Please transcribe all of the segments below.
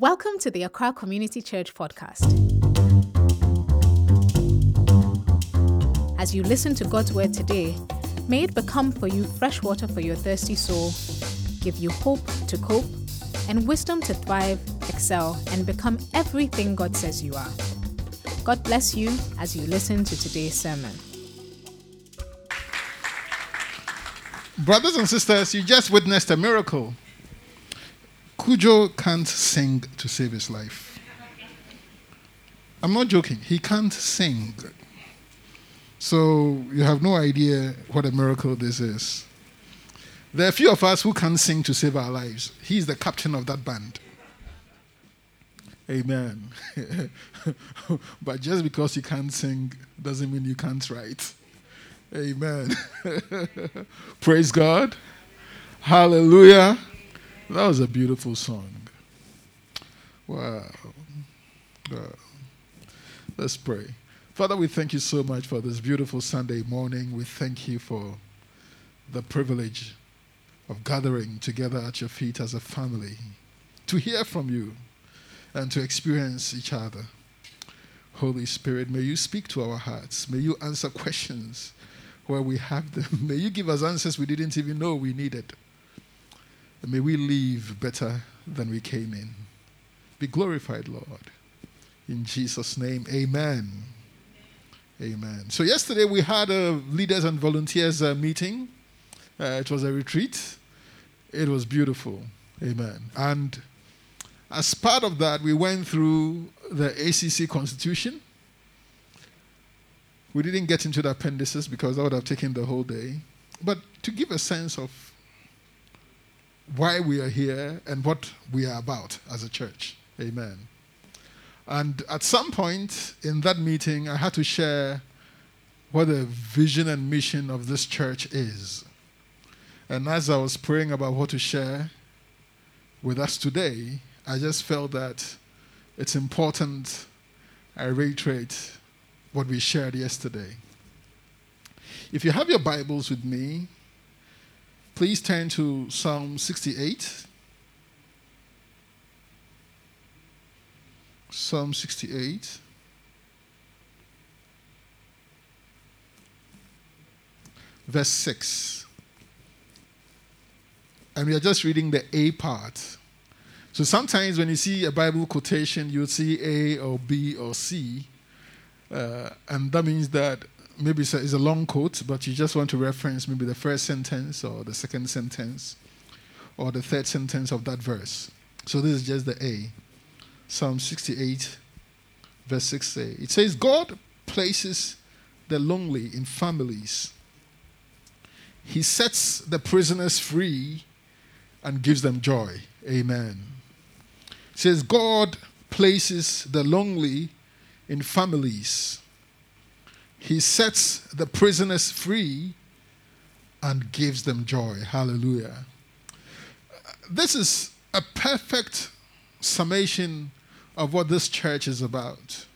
Welcome to the Accra Community Church podcast. As you listen to God's word today, may it become for you fresh water for your thirsty soul, give you hope to cope, and wisdom to thrive, excel, and become everything God says you are. God bless you as you listen to today's sermon. Brothers and sisters, you just witnessed a miracle. Kojo can't sing to save his life. I'm not joking. He can't sing. So you have no idea what a miracle this is. There are a few of us who can sing to save our lives. He's the captain of that band. Amen. but just because you can't sing doesn't mean you can't write. Amen. Praise God. Hallelujah. That was a beautiful song. Wow. wow. Let's pray. Father, we thank you so much for this beautiful Sunday morning. We thank you for the privilege of gathering together at your feet as a family to hear from you and to experience each other. Holy Spirit, may you speak to our hearts. May you answer questions where we have them. May you give us answers we didn't even know we needed. And may we leave better than we came in. Be glorified, Lord. In Jesus' name, amen. Amen. So, yesterday we had a leaders and volunteers uh, meeting. Uh, it was a retreat. It was beautiful. Amen. And as part of that, we went through the ACC constitution. We didn't get into the appendices because that would have taken the whole day. But to give a sense of why we are here and what we are about as a church. Amen. And at some point in that meeting, I had to share what the vision and mission of this church is. And as I was praying about what to share with us today, I just felt that it's important I reiterate what we shared yesterday. If you have your Bibles with me, please turn to Psalm 68. Psalm 68. Verse 6. And we are just reading the A part. So sometimes when you see a Bible quotation, you'll see A or B or C. Uh, and that means that maybe it's a, it's a, long quote, but you just want to reference maybe the first sentence or the second sentence or the third sentence of that verse. So this is just the A. Psalm 68, verse 6a. It says, God places the lonely in families. He sets the prisoners free and gives them joy. Amen. It says, God places the lonely in families. He sets the prisoners free and gives them joy. Hallelujah. This is a perfect summation of what this church is about.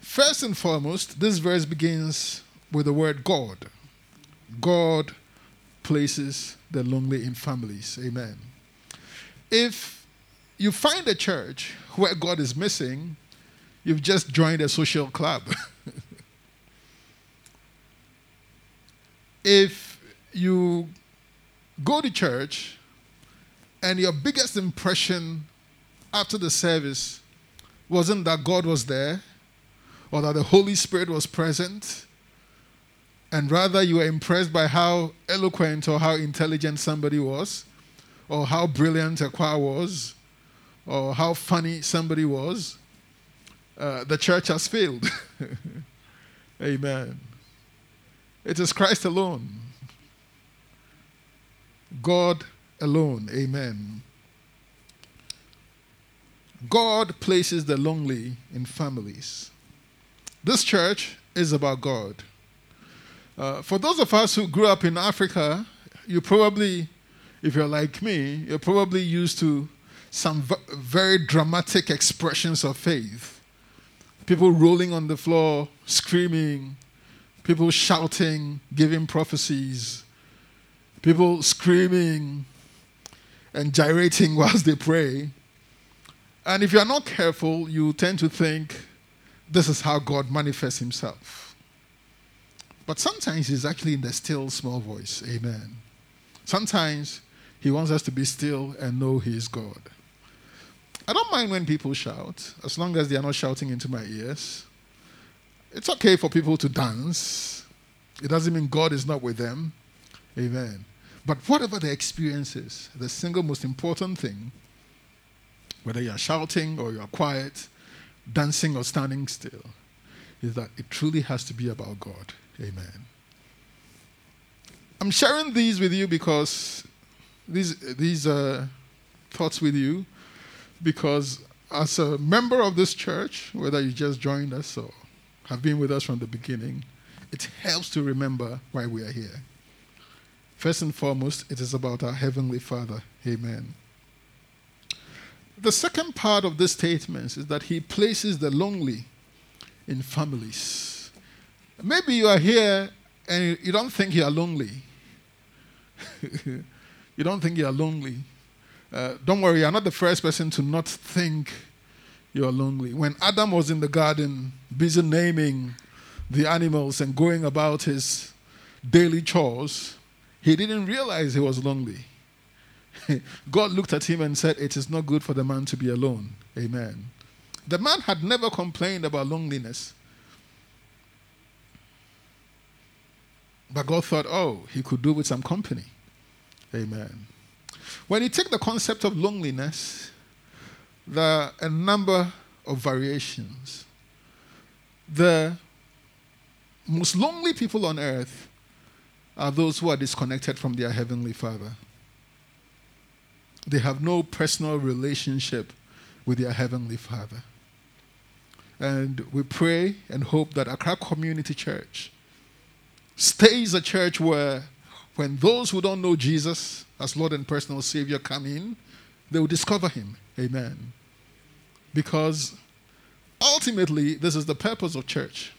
First and foremost, this verse begins with the word God. God places the lonely in families. Amen. If you find a church where God is missing, you've just joined a social club. if you go to church and your biggest impression after the service wasn't that God was there or that the Holy Spirit was present, and rather you were impressed by how eloquent or how intelligent somebody was, or how brilliant a choir was, or how funny somebody was, uh, the church has failed. Amen. It is Christ alone. God alone. Amen. God places the lonely in families. This church is about God. Uh, for those of us who grew up in Africa, you probably, if you're like me, you're probably used to some v- very dramatic expressions of faith. People rolling on the floor, screaming, people shouting, giving prophecies, people screaming and gyrating whilst they pray. And if you are not careful, you tend to think this is how God manifests himself. But sometimes he's actually in the still small voice. Amen. Sometimes he wants us to be still and know he is God. I don't mind when people shout, as long as they are not shouting into my ears. It's okay for people to dance. It doesn't mean God is not with them. Amen. But whatever the experience is, the single most important thing, whether you are shouting or you are quiet, dancing or standing still, is that it truly has to be about God. Amen. I'm sharing these with you because these these uh, thoughts with you because as a member of this church, whether you just joined us or have been with us from the beginning, it helps to remember why we are here. First and foremost, it is about our Heavenly Father. Amen. The second part of this statement is that He places the lonely in families. Maybe you are here and you don't think you are lonely. you don't think you are lonely. Uh, don't worry, you're not the first person to not think you're lonely. When Adam was in the garden, busy naming the animals and going about his daily chores, he didn't realize he was lonely. God looked at him and said, It is not good for the man to be alone. Amen. The man had never complained about loneliness. But God thought, oh, he could do with some company. Amen. When you take the concept of loneliness, there are a number of variations. The most lonely people on earth are those who are disconnected from their heavenly Father. They have no personal relationship with their heavenly Father. And we pray and hope that Accra Community Church stays a church where when those who don't know Jesus as Lord and personal Savior come in, they will discover Him. Amen. Because ultimately, this is the purpose of church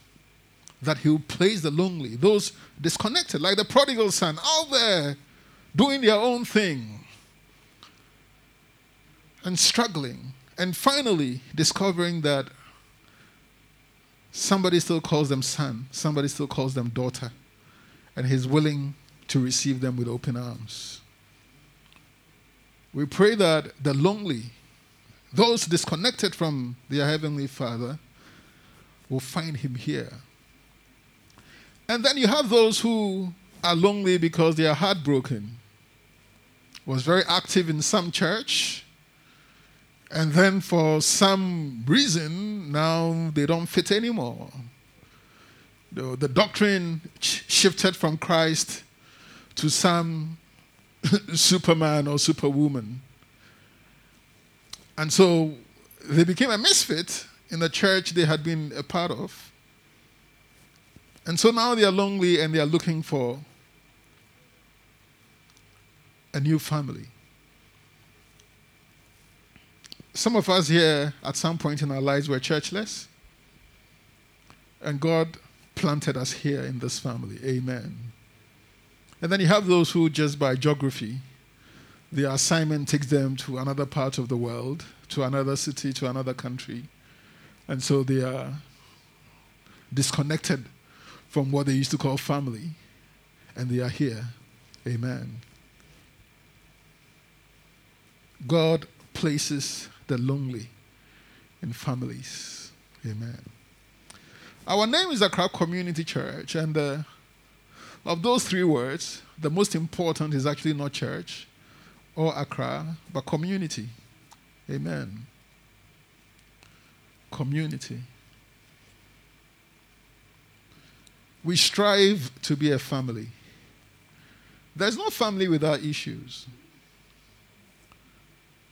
that He will place the lonely, those disconnected, like the prodigal son, out there doing their own thing and struggling, and finally discovering that somebody still calls them son, somebody still calls them daughter, and He's willing to receive them with open arms. We pray that the lonely, those disconnected from their Heavenly Father, will find Him here. And then you have those who are lonely because they are heartbroken. Was very active in some church, and then for some reason, now they don't fit anymore. The, the doctrine shifted from Christ to some superman or superwoman. And so they became a misfit in the church they had been a part of. And so now they are lonely and they are looking for a new family. Some of us here at some point in our lives were churchless. And God planted us here in this family. Amen. And then you have those who, just by geography, the assignment takes them to another part of the world, to another city, to another country. And so they are disconnected from what they used to call family. And they are here. Amen. God places the lonely in families. Amen. Our name is Accra Community Church, and uh, of those three words, the most important is actually not church or Accra, but community. Amen. Community. We strive to be a family. There's no family without issues.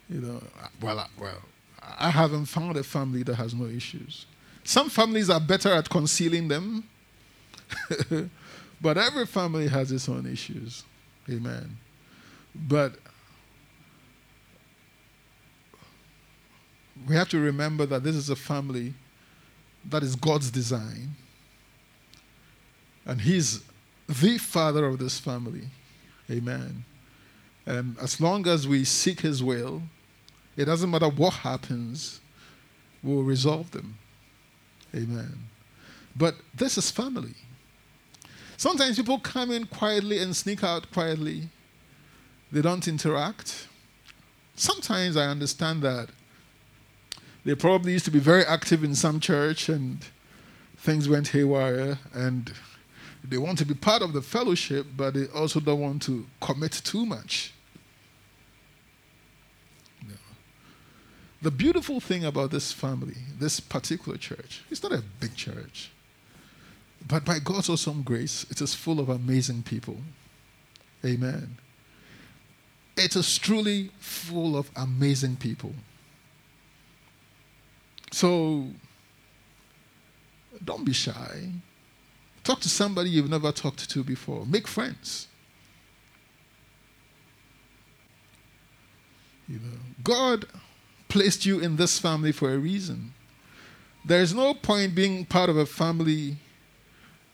You know, well, well, I haven't found a family that has no issues. Some families are better at concealing them. But every family has its own issues. Amen. But we have to remember that this is a family that is God's design. And He's the father of this family. Amen. And as long as we seek His will, It doesn't matter what happens, we'll resolve them. Amen. But this is family. Sometimes people come in quietly and sneak out quietly. They don't interact. Sometimes I understand that. They probably used to be very active in some church and things went haywire and they want to be part of the fellowship, but they also don't want to commit too much. The beautiful thing about this family, this particular church, it's not a big church, but by God's awesome grace, it is full of amazing people. Amen. It is truly full of amazing people. So, don't be shy. Talk to somebody you've never talked to before. Make friends. You know, God placed you in this family for a reason. There is no point being part of a family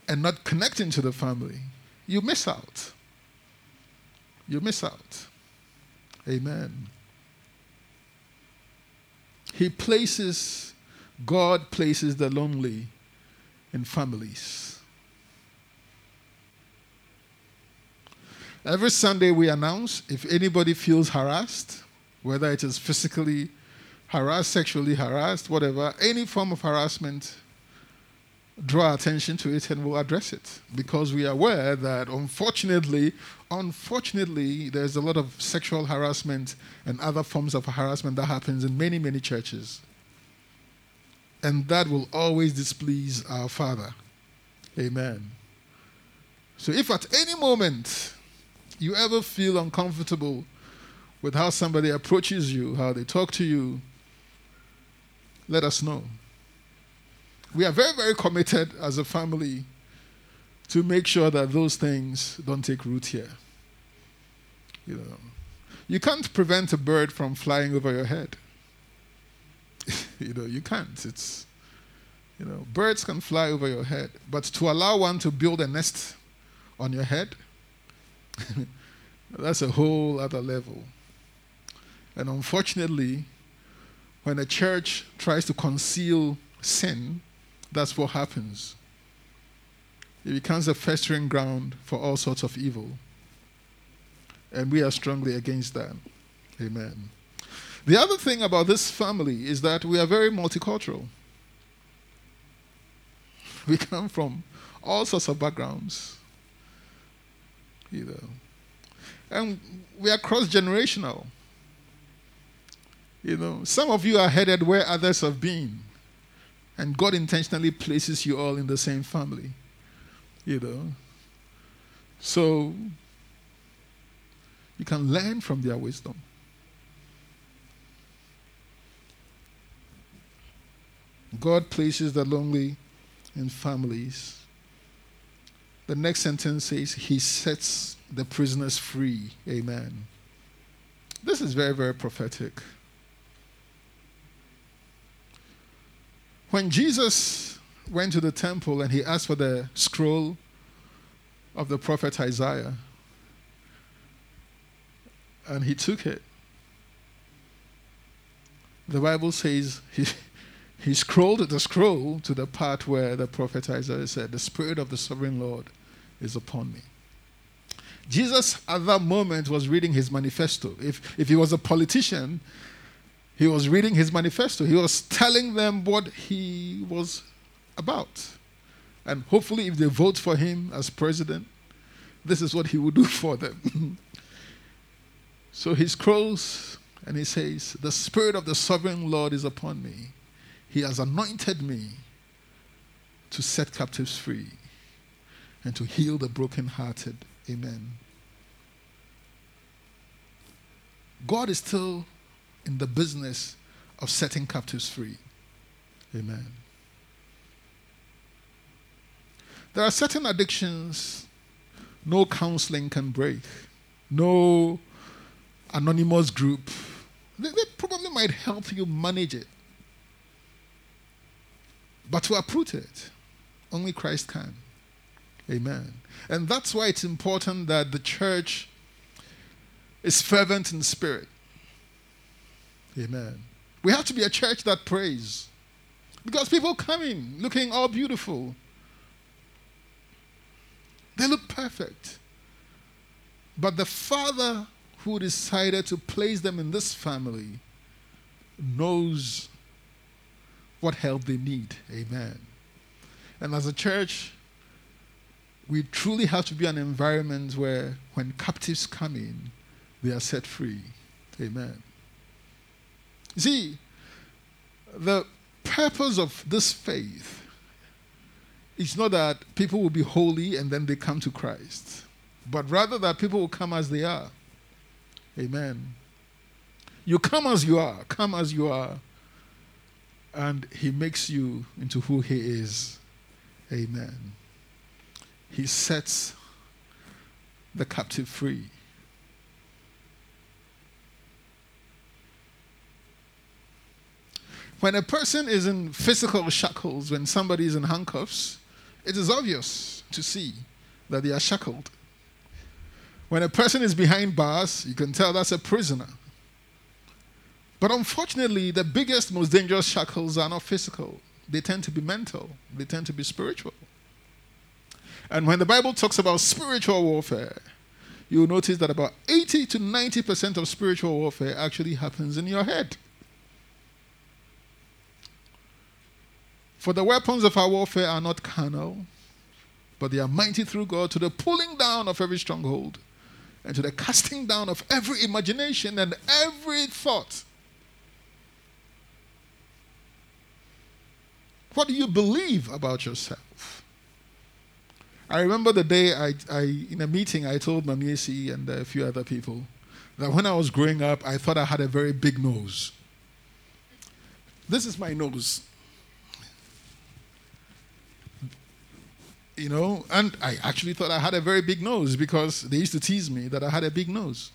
and not connecting to the family. You miss out. You miss out. Amen. He places, God places the lonely in families. Every Sunday, we announce if anybody feels harassed, whether it is physically harassed, sexually harassed, whatever, any form of harassment, draw attention to it and we'll address it. Because we are aware that unfortunately unfortunately there's a lot of sexual harassment and other forms of harassment that happens in many many churches. And that will always displease our father. Amen. So if at any moment you ever feel uncomfortable with how somebody approaches you how they talk to you let us know we are very, very committed as a family to make sure that those things don't take root here. You know, you can't prevent a bird from flying over your head. you know, you can't. It's, you know, birds can fly over your head, but to allow one to build a nest on your head, that's a whole other level. And unfortunately, when a church tries to conceal sin, that's what happens. It becomes a festering ground for all sorts of evil. And we are strongly against that. Amen. The other thing about this family is that we are very multicultural. We come from all sorts of backgrounds. You know. And we are cross generational. You know, some of you are headed where others have been. And God intentionally places you all in the same family. You know. So you can learn from their wisdom. God places the lonely in families. The next sentence says, He sets the prisoners free. Amen. This is very, very prophetic. When Jesus went to the temple and he asked for the scroll of the prophet Isaiah, and he took it, the Bible says he, he scrolled the scroll to the part where the prophet Isaiah said, The Spirit of the Sovereign Lord is upon me. Jesus, at that moment, was reading his manifesto. If, if he was a politician, he was reading his manifesto. He was telling them what he was about. And hopefully, if they vote for him as president, this is what he will do for them. so he scrolls and he says, The Spirit of the Sovereign Lord is upon me. He has anointed me to set captives free and to heal the brokenhearted. Amen. God is still in the business of setting captives free. Amen. There are certain addictions no counseling can break, no anonymous group. They, they probably might help you manage it. But to uproot it, only Christ can. Amen. And that's why it's important that the church is fervent in spirit Amen. We have to be a church that prays. Because people come in looking all beautiful. They look perfect. But the Father who decided to place them in this family knows what help they need. Amen. And as a church, we truly have to be an environment where when captives come in, they are set free. Amen. You see, the purpose of this faith is not that people will be holy and then they come to Christ, but rather that people will come as they are. Amen. You come as you are, come as you are, and He makes you into who He is. Amen. He sets the captive free. When a person is in physical shackles, when somebody is in handcuffs, it is obvious to see that they are shackled. When a person is behind bars, you can tell that's a prisoner. But unfortunately, the biggest, most dangerous shackles are not physical, they tend to be mental, they tend to be spiritual. And when the Bible talks about spiritual warfare, you'll notice that about 80 to 90% of spiritual warfare actually happens in your head. For the weapons of our warfare are not carnal, but they are mighty through God to the pulling down of every stronghold and to the casting down of every imagination and every thought. What do you believe about yourself? I remember the day I, I in a meeting, I told Mamiesi and a few other people that when I was growing up, I thought I had a very big nose. This is my nose. You know, and I actually thought I had a very big nose because they used to tease me that I had a big nose.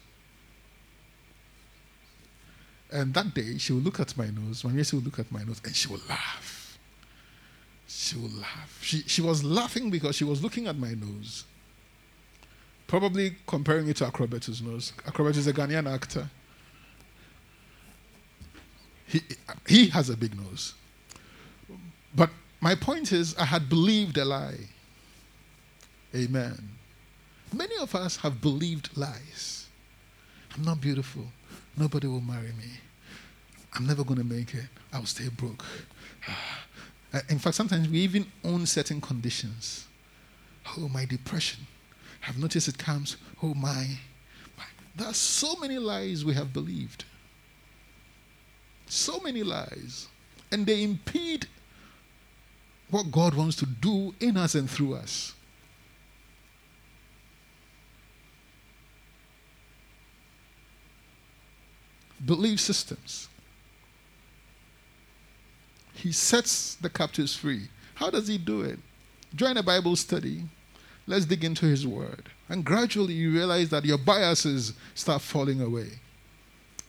And that day, she would look at my nose, my niece would look at my nose, and she would laugh. She would laugh. She, she was laughing because she was looking at my nose, probably comparing it to Akrobeto's nose. Akrobeto is a Ghanaian actor. He, he has a big nose. But my point is, I had believed a lie. Amen. Many of us have believed lies. I'm not beautiful. Nobody will marry me. I'm never going to make it. I'll stay broke. Ah. In fact, sometimes we even own certain conditions. Oh, my depression. I've noticed it comes. Oh, my. my. There are so many lies we have believed. So many lies. And they impede what God wants to do in us and through us. Belief systems. He sets the captives free. How does he do it? Join a Bible study. Let's dig into his word. And gradually you realize that your biases start falling away.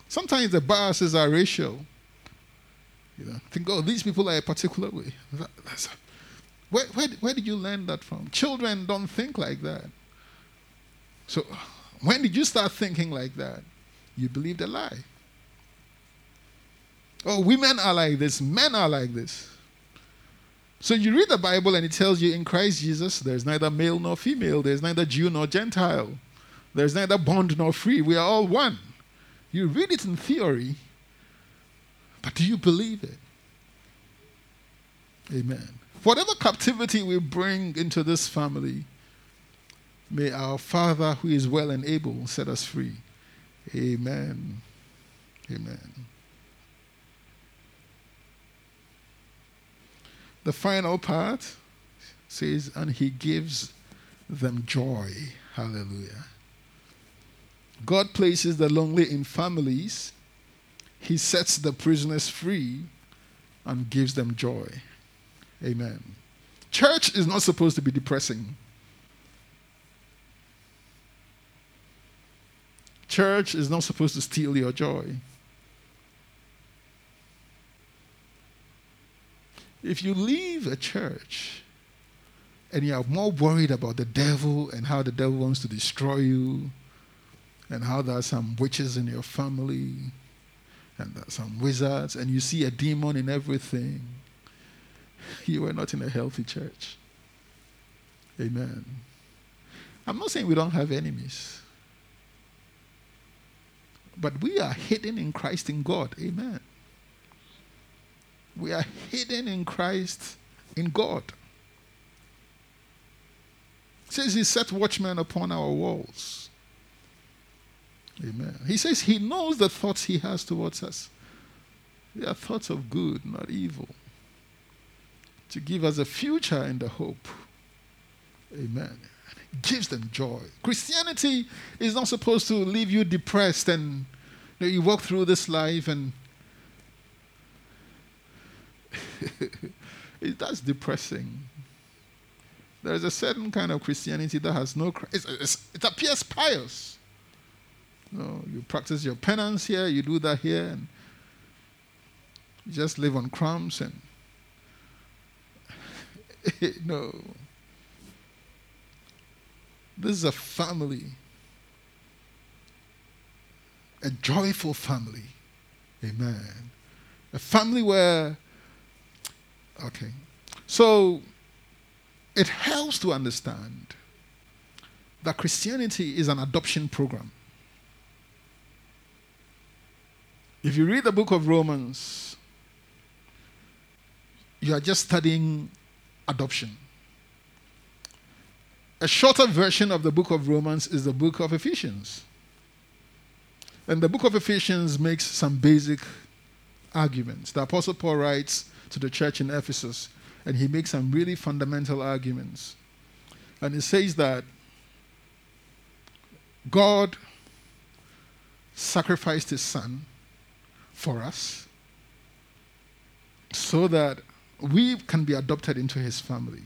Sometimes the biases are racial. You know, think, oh, these people are a particular way. That, a, where, where, where did you learn that from? Children don't think like that. So, when did you start thinking like that? You believed a lie. Oh, women are like this, men are like this. So you read the Bible and it tells you in Christ Jesus, there's neither male nor female, there's neither Jew nor Gentile, there's neither bond nor free. We are all one. You read it in theory, but do you believe it? Amen. Whatever captivity we bring into this family, may our Father, who is well and able, set us free. Amen. Amen. The final part says, and he gives them joy. Hallelujah. God places the lonely in families, he sets the prisoners free, and gives them joy. Amen. Church is not supposed to be depressing. Church is not supposed to steal your joy. If you leave a church and you are more worried about the devil and how the devil wants to destroy you and how there are some witches in your family and there are some wizards, and you see a demon in everything, you are not in a healthy church. Amen. I'm not saying we don't have enemies, but we are hidden in Christ in God. Amen. We are hidden in Christ in God. It says he set watchmen upon our walls. Amen. He says he knows the thoughts he has towards us. They are thoughts of good, not evil. To give us a future and a hope. Amen. It gives them joy. Christianity is not supposed to leave you depressed and you, know, you walk through this life and that's depressing. There is a certain kind of Christianity that has no. It's, it's, it appears pious. You, you practice your penance here, you do that here, and you just live on crumbs and. no. This is a family, a joyful family. Amen. A family where, okay. So it helps to understand that Christianity is an adoption program. If you read the book of Romans, you are just studying adoption. A shorter version of the book of Romans is the book of Ephesians. And the book of Ephesians makes some basic arguments. The Apostle Paul writes to the church in Ephesus, and he makes some really fundamental arguments. And he says that God sacrificed his son for us so that we can be adopted into his family.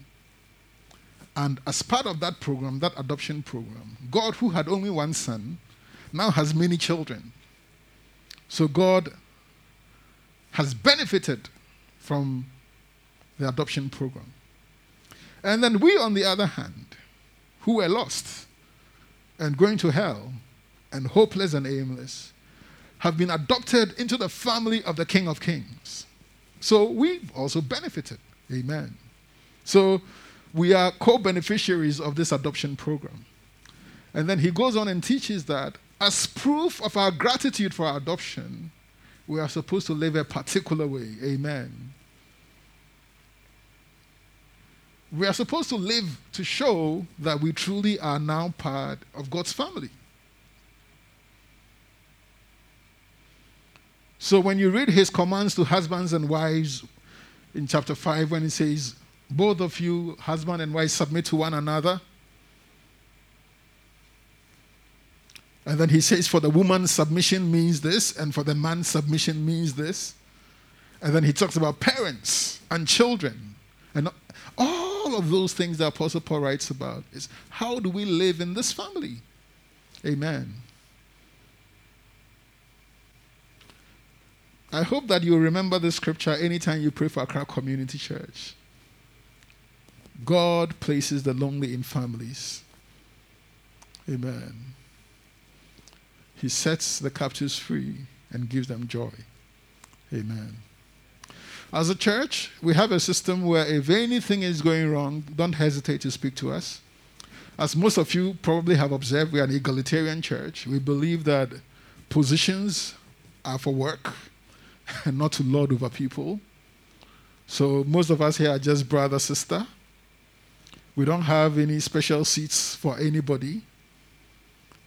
And as part of that program, that adoption program, God, who had only one son, now has many children. So God has benefited from the adoption program. And then we, on the other hand, who were lost and going to hell and hopeless and aimless, have been adopted into the family of the King of Kings. So we've also benefited. Amen. So we are co beneficiaries of this adoption program. And then he goes on and teaches that as proof of our gratitude for our adoption, we are supposed to live a particular way. Amen. We are supposed to live to show that we truly are now part of God's family. So when you read his commands to husbands and wives in chapter 5, when he says, both of you, husband and wife, submit to one another. And then he says, for the woman, submission means this, and for the man, submission means this. And then he talks about parents and children. And all of those things that Apostle Paul writes about is how do we live in this family? Amen. I hope that you remember this scripture anytime you pray for Accra Community Church. God places the lonely in families. Amen. He sets the captives free and gives them joy. Amen. As a church, we have a system where if anything is going wrong, don't hesitate to speak to us. As most of you probably have observed, we are an egalitarian church. We believe that positions are for work and not to lord over people. So most of us here are just brother, sister. We don't have any special seats for anybody.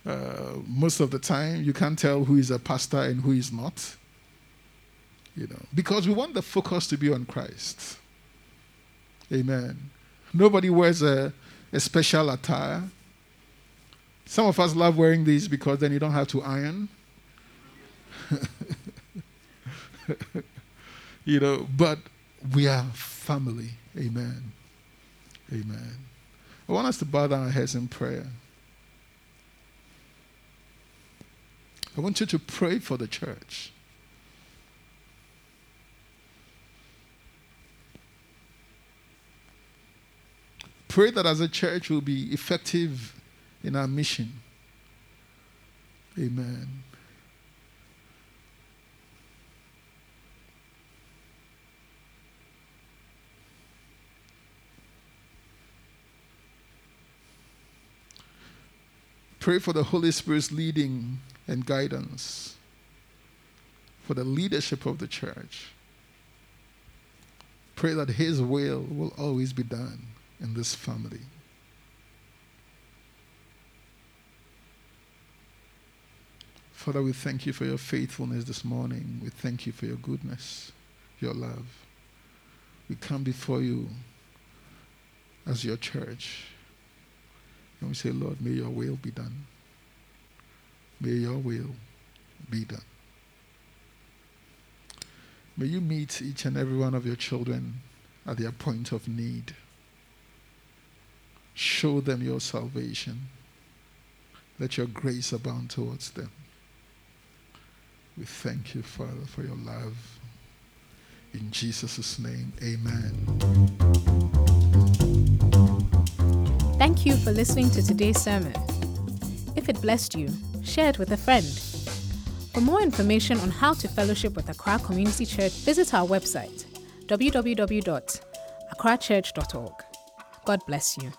Uh, most of the time, you can't tell who is a pastor and who is not. You know, because we want the focus to be on Christ. Amen. Nobody wears a, a special attire. Some of us love wearing these because then you don't have to iron. you know, but we are family. Amen. Amen. I want us to bow down our heads in prayer. I want you to pray for the church. pray that as a church we'll be effective in our mission. Amen. Pray for the Holy Spirit's leading and guidance, for the leadership of the church. Pray that His will will always be done in this family. Father, we thank you for your faithfulness this morning. We thank you for your goodness, your love. We come before you as your church. And we say, Lord, may your will be done. May your will be done. May you meet each and every one of your children at their point of need. Show them your salvation. Let your grace abound towards them. We thank you, Father, for your love. In Jesus' name, amen. Thank you for listening to today's sermon. If it blessed you, share it with a friend. For more information on how to fellowship with Accra Community Church, visit our website www.accrachurch.org. God bless you.